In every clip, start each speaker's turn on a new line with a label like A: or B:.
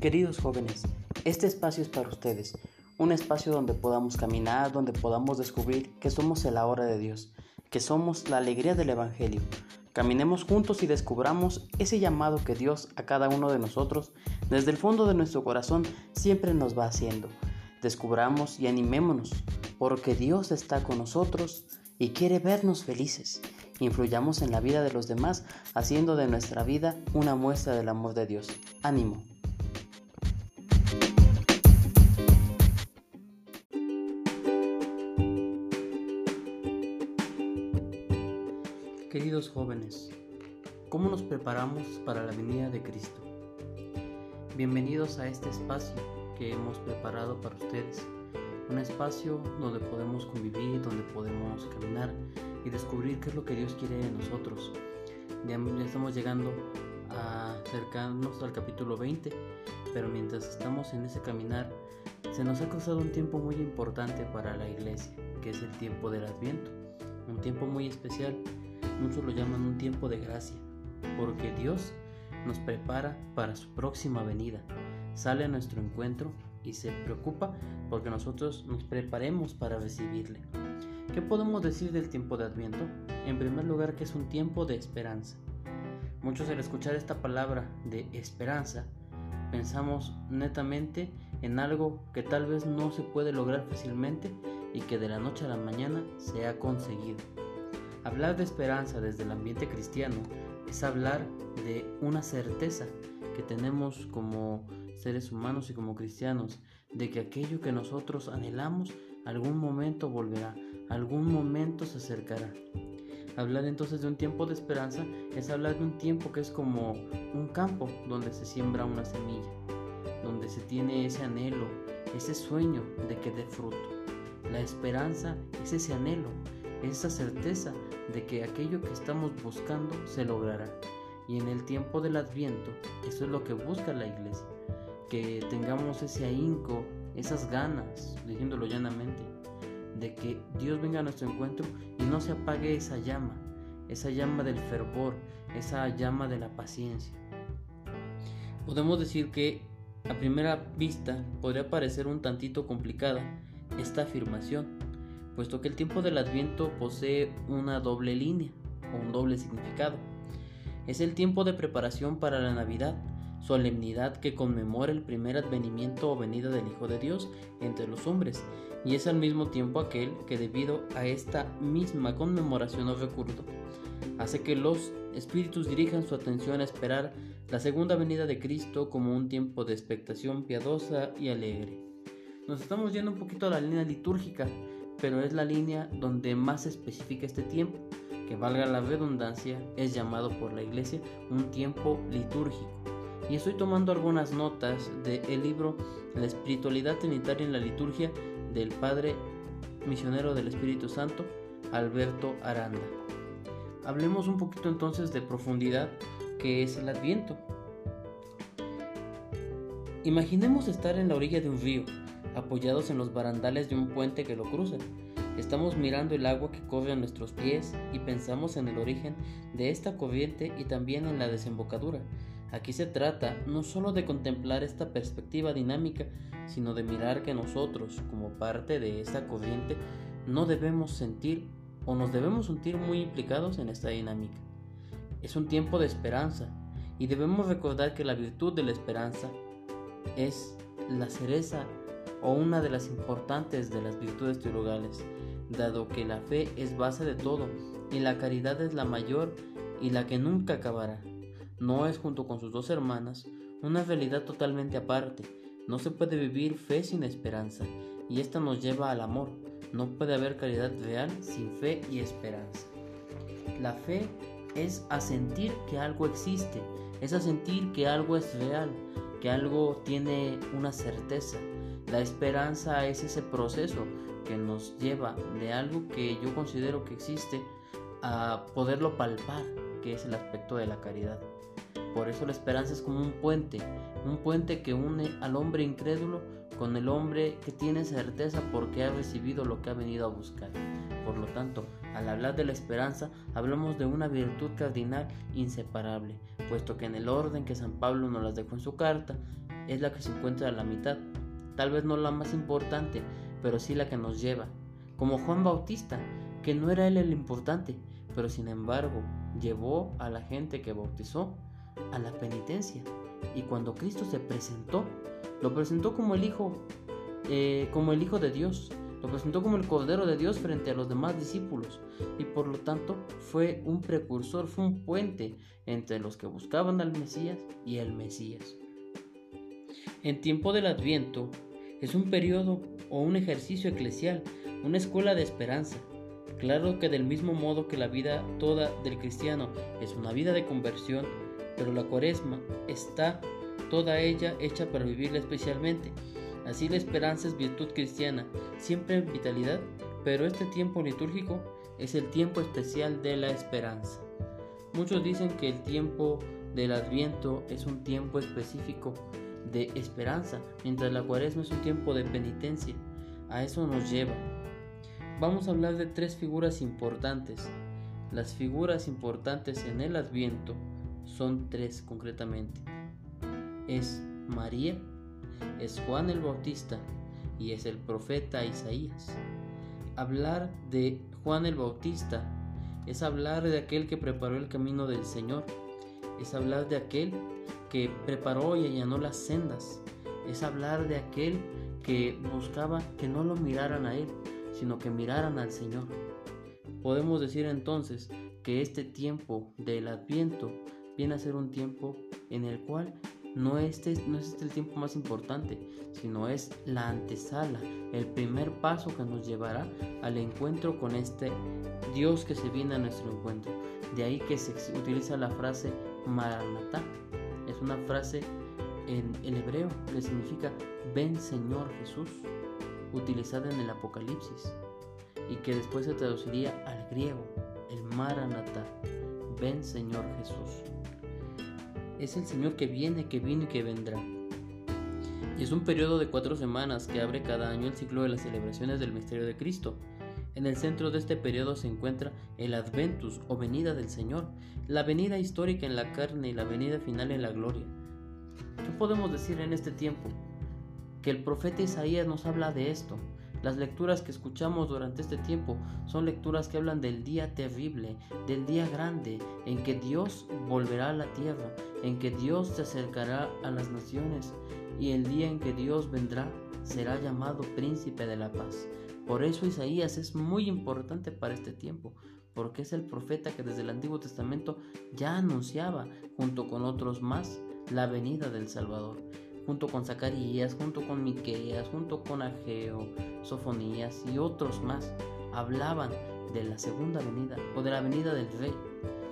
A: Queridos jóvenes, este espacio es para ustedes, un espacio donde podamos caminar, donde podamos descubrir que somos el ahora de Dios, que somos la alegría del Evangelio. Caminemos juntos y descubramos ese llamado que Dios a cada uno de nosotros, desde el fondo de nuestro corazón, siempre nos va haciendo. Descubramos y animémonos, porque Dios está con nosotros y quiere vernos felices. Influyamos en la vida de los demás, haciendo de nuestra vida una muestra del amor de Dios. Ánimo. Queridos jóvenes, ¿cómo nos preparamos para la venida de Cristo? Bienvenidos a este espacio que hemos preparado para ustedes un espacio donde podemos convivir, donde podemos caminar y descubrir qué es lo que Dios quiere de nosotros. Ya, estamos llegando a acercarnos al capítulo 20, pero mientras estamos en ese caminar, se nos ha cruzado un tiempo muy importante para la iglesia, que es el tiempo del Adviento, un tiempo muy especial, muchos lo llaman un tiempo de gracia, porque Dios nos prepara para su próxima venida, sale a nuestro encuentro y se preocupa porque nosotros nos preparemos para recibirle. ¿Qué podemos decir del tiempo de Adviento? En primer lugar que es un tiempo de esperanza. Muchos al escuchar esta palabra de esperanza pensamos netamente en algo que tal vez no se puede lograr fácilmente y que de la noche a la mañana se ha conseguido. Hablar de esperanza desde el ambiente cristiano es hablar de una certeza que tenemos como seres humanos y como cristianos, de que aquello que nosotros anhelamos algún momento volverá, algún momento se acercará. Hablar entonces de un tiempo de esperanza es hablar de un tiempo que es como un campo donde se siembra una semilla, donde se tiene ese anhelo, ese sueño de que dé fruto. La esperanza es ese anhelo, esa certeza de que aquello que estamos buscando se logrará. Y en el tiempo del adviento, eso es lo que busca la iglesia, que tengamos ese ahínco, esas ganas, diciéndolo llanamente, de que Dios venga a nuestro encuentro y no se apague esa llama, esa llama del fervor, esa llama de la paciencia. Podemos decir que a primera vista podría parecer un tantito complicada esta afirmación, puesto que el tiempo del adviento posee una doble línea o un doble significado. Es el tiempo de preparación para la Navidad, solemnidad que conmemora el primer advenimiento o venida del Hijo de Dios entre los hombres, y es al mismo tiempo aquel que debido a esta misma conmemoración o recuerdo, hace que los espíritus dirijan su atención a esperar la segunda venida de Cristo como un tiempo de expectación piadosa y alegre. Nos estamos yendo un poquito a la línea litúrgica, pero es la línea donde más se especifica este tiempo, que valga la redundancia, es llamado por la Iglesia un tiempo litúrgico y estoy tomando algunas notas del libro La espiritualidad trinitaria en la liturgia del Padre Misionero del Espíritu Santo, Alberto Aranda. Hablemos un poquito entonces de profundidad que es el Adviento. Imaginemos estar en la orilla de un río, apoyados en los barandales de un puente que lo cruza. Estamos mirando el agua que corre a nuestros pies y pensamos en el origen de esta corriente y también en la desembocadura. Aquí se trata no solo de contemplar esta perspectiva dinámica, sino de mirar que nosotros, como parte de esta corriente, no debemos sentir o nos debemos sentir muy implicados en esta dinámica. Es un tiempo de esperanza y debemos recordar que la virtud de la esperanza es la cereza o una de las importantes de las virtudes teologales, dado que la fe es base de todo y la caridad es la mayor y la que nunca acabará no es junto con sus dos hermanas una realidad totalmente aparte. No se puede vivir fe sin esperanza, y esta nos lleva al amor. No puede haber caridad real sin fe y esperanza. La fe es asentir que algo existe, es asentir que algo es real, que algo tiene una certeza. La esperanza es ese proceso que nos lleva de algo que yo considero que existe a poderlo palpar, que es el aspecto de la caridad. Por eso la esperanza es como un puente, un puente que une al hombre incrédulo con el hombre que tiene certeza porque ha recibido lo que ha venido a buscar. Por lo tanto, al hablar de la esperanza, hablamos de una virtud cardinal inseparable, puesto que en el orden que San Pablo nos las dejó en su carta, es la que se encuentra a la mitad. Tal vez no la más importante, pero sí la que nos lleva. Como Juan Bautista, que no era él el importante, pero sin embargo llevó a la gente que bautizó a la penitencia. Y cuando Cristo se presentó, lo presentó como el Hijo, eh, como el Hijo de Dios, lo presentó como el Cordero de Dios frente a los demás discípulos y por lo tanto fue un precursor, fue un puente entre los que buscaban al Mesías y el Mesías. En tiempo del Adviento es un periodo o un ejercicio eclesial, una escuela de esperanza. Claro que del mismo modo que la vida toda del cristiano es una vida de conversión, pero la cuaresma está toda ella hecha para vivirla especialmente Así la esperanza es virtud cristiana, siempre en vitalidad, pero este tiempo litúrgico es el tiempo especial de la esperanza. Muchos dicen que el tiempo del adviento es un tiempo específico de esperanza, mientras la cuaresma es un tiempo de penitencia. A eso nos lleva. Vamos a hablar de tres figuras importantes. Las figuras importantes en el adviento son tres concretamente. Es María, es Juan el Bautista y es el profeta Isaías. Hablar de Juan el Bautista es hablar de aquel que preparó el camino del Señor, es hablar de aquel que preparó y allanó las sendas, es hablar de aquel que buscaba que no lo miraran a él, sino que miraran al Señor. Podemos decir entonces que este tiempo del adviento viene a ser un tiempo en el cual no este, no es este el tiempo más importante, sino es la antesala, el primer paso que nos llevará al encuentro con este Dios que se viene a nuestro encuentro. De ahí que se utiliza la frase Maranatá. Una frase en el hebreo que significa ven Señor Jesús, utilizada en el Apocalipsis y que después se traduciría al griego, el Maranatá, ven Señor Jesús es el Señor que viene, que vino y que vendrá. Y es un periodo de cuatro semanas que abre cada año el ciclo de las celebraciones del misterio de Cristo. En el centro de este periodo se encuentra el Adventus o venida del Señor, la venida histórica en la carne y la venida final en la gloria. ¿Qué podemos decir en este tiempo? Que el profeta Isaías nos habla de esto, las lecturas que escuchamos durante este tiempo son lecturas que hablan del día terrible, del día grande, en que Dios volverá a la tierra, en que Dios se acercará a las naciones y el día en que Dios vendrá será llamado príncipe de la paz. Por eso Isaías es muy importante para este tiempo, porque es el profeta que desde el Antiguo Testamento ya anunciaba, junto con otros más, la venida del Salvador junto con Zacarías, junto con Miqueas, junto con Ageo, Sofonías y otros más, hablaban de la segunda venida o de la venida del rey.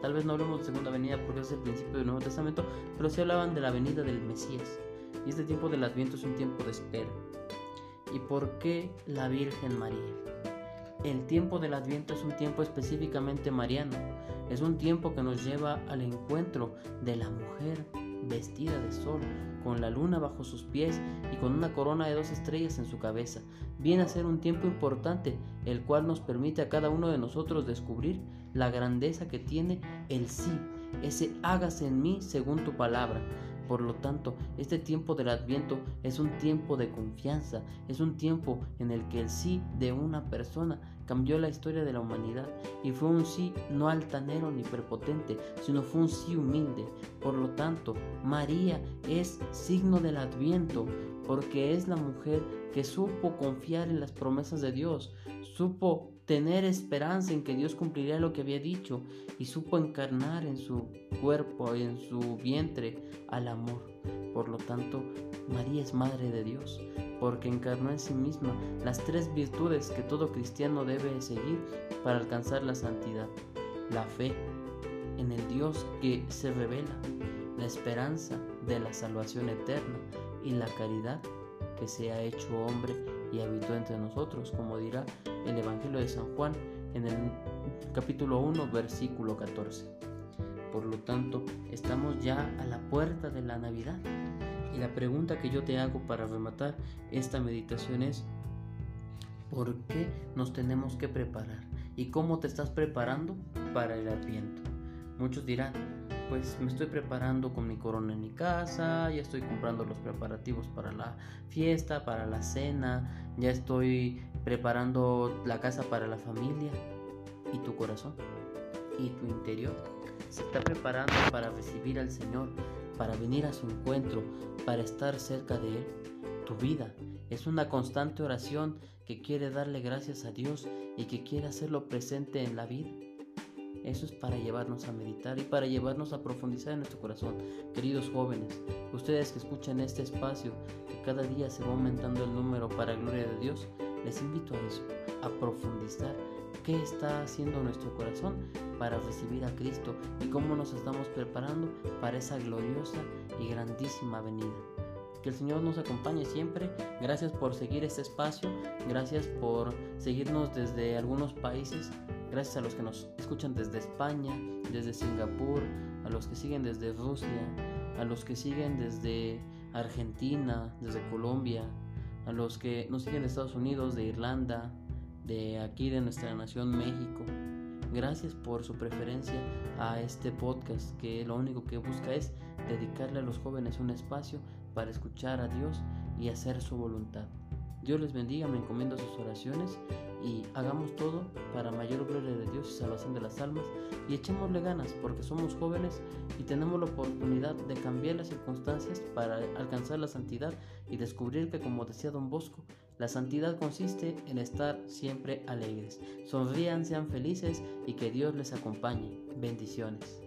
A: Tal vez no hablemos de segunda venida porque es el principio del Nuevo Testamento, pero sí hablaban de la venida del Mesías. Y este tiempo del Adviento es un tiempo de espera. ¿Y por qué la Virgen María? El tiempo del Adviento es un tiempo específicamente mariano. Es un tiempo que nos lleva al encuentro de la mujer vestida de sol, con la luna bajo sus pies y con una corona de dos estrellas en su cabeza. Viene a ser un tiempo importante, el cual nos permite a cada uno de nosotros descubrir la grandeza que tiene el sí, ese hágase en mí según tu palabra. Por lo tanto, este tiempo del adviento es un tiempo de confianza, es un tiempo en el que el sí de una persona cambió la historia de la humanidad y fue un sí no altanero ni prepotente, sino fue un sí humilde. Por lo tanto, María es signo del adviento porque es la mujer que supo confiar en las promesas de Dios, supo tener esperanza en que Dios cumpliría lo que había dicho y supo encarnar en su cuerpo en su vientre al amor. Por lo tanto, María es Madre de Dios, porque encarnó en sí misma las tres virtudes que todo cristiano debe seguir para alcanzar la santidad. La fe en el Dios que se revela, la esperanza de la salvación eterna y la caridad que se ha hecho hombre y habitó entre nosotros, como dirá el Evangelio de San Juan en el capítulo 1, versículo 14. Por lo tanto, estamos ya a la puerta de la Navidad. Y la pregunta que yo te hago para rematar esta meditación es, ¿por qué nos tenemos que preparar? ¿Y cómo te estás preparando para el adviento? Muchos dirán, pues me estoy preparando con mi corona en mi casa, ya estoy comprando los preparativos para la fiesta, para la cena, ya estoy preparando la casa para la familia. ¿Y tu corazón? ¿Y tu interior? Se está preparando para recibir al Señor, para venir a su encuentro, para estar cerca de Él. Tu vida es una constante oración que quiere darle gracias a Dios y que quiere hacerlo presente en la vida. Eso es para llevarnos a meditar y para llevarnos a profundizar en nuestro corazón. Queridos jóvenes, ustedes que escuchan este espacio, que cada día se va aumentando el número para gloria de Dios, les invito a eso, a profundizar qué está haciendo nuestro corazón para recibir a Cristo y cómo nos estamos preparando para esa gloriosa y grandísima venida. Que el Señor nos acompañe siempre. Gracias por seguir este espacio. Gracias por seguirnos desde algunos países. Gracias a los que nos escuchan desde España, desde Singapur, a los que siguen desde Rusia, a los que siguen desde Argentina, desde Colombia, a los que nos siguen de Estados Unidos, de Irlanda, de aquí de nuestra nación México. Gracias por su preferencia a este podcast que lo único que busca es dedicarle a los jóvenes un espacio para escuchar a Dios y hacer su voluntad. Dios les bendiga, me encomiendo sus oraciones y hagamos todo para mayor Dios salvación de las almas y echémosle ganas porque somos jóvenes y tenemos la oportunidad de cambiar las circunstancias para alcanzar la santidad y descubrir que como decía don Bosco, la santidad consiste en estar siempre alegres. Sonrían, sean felices y que Dios les acompañe. Bendiciones.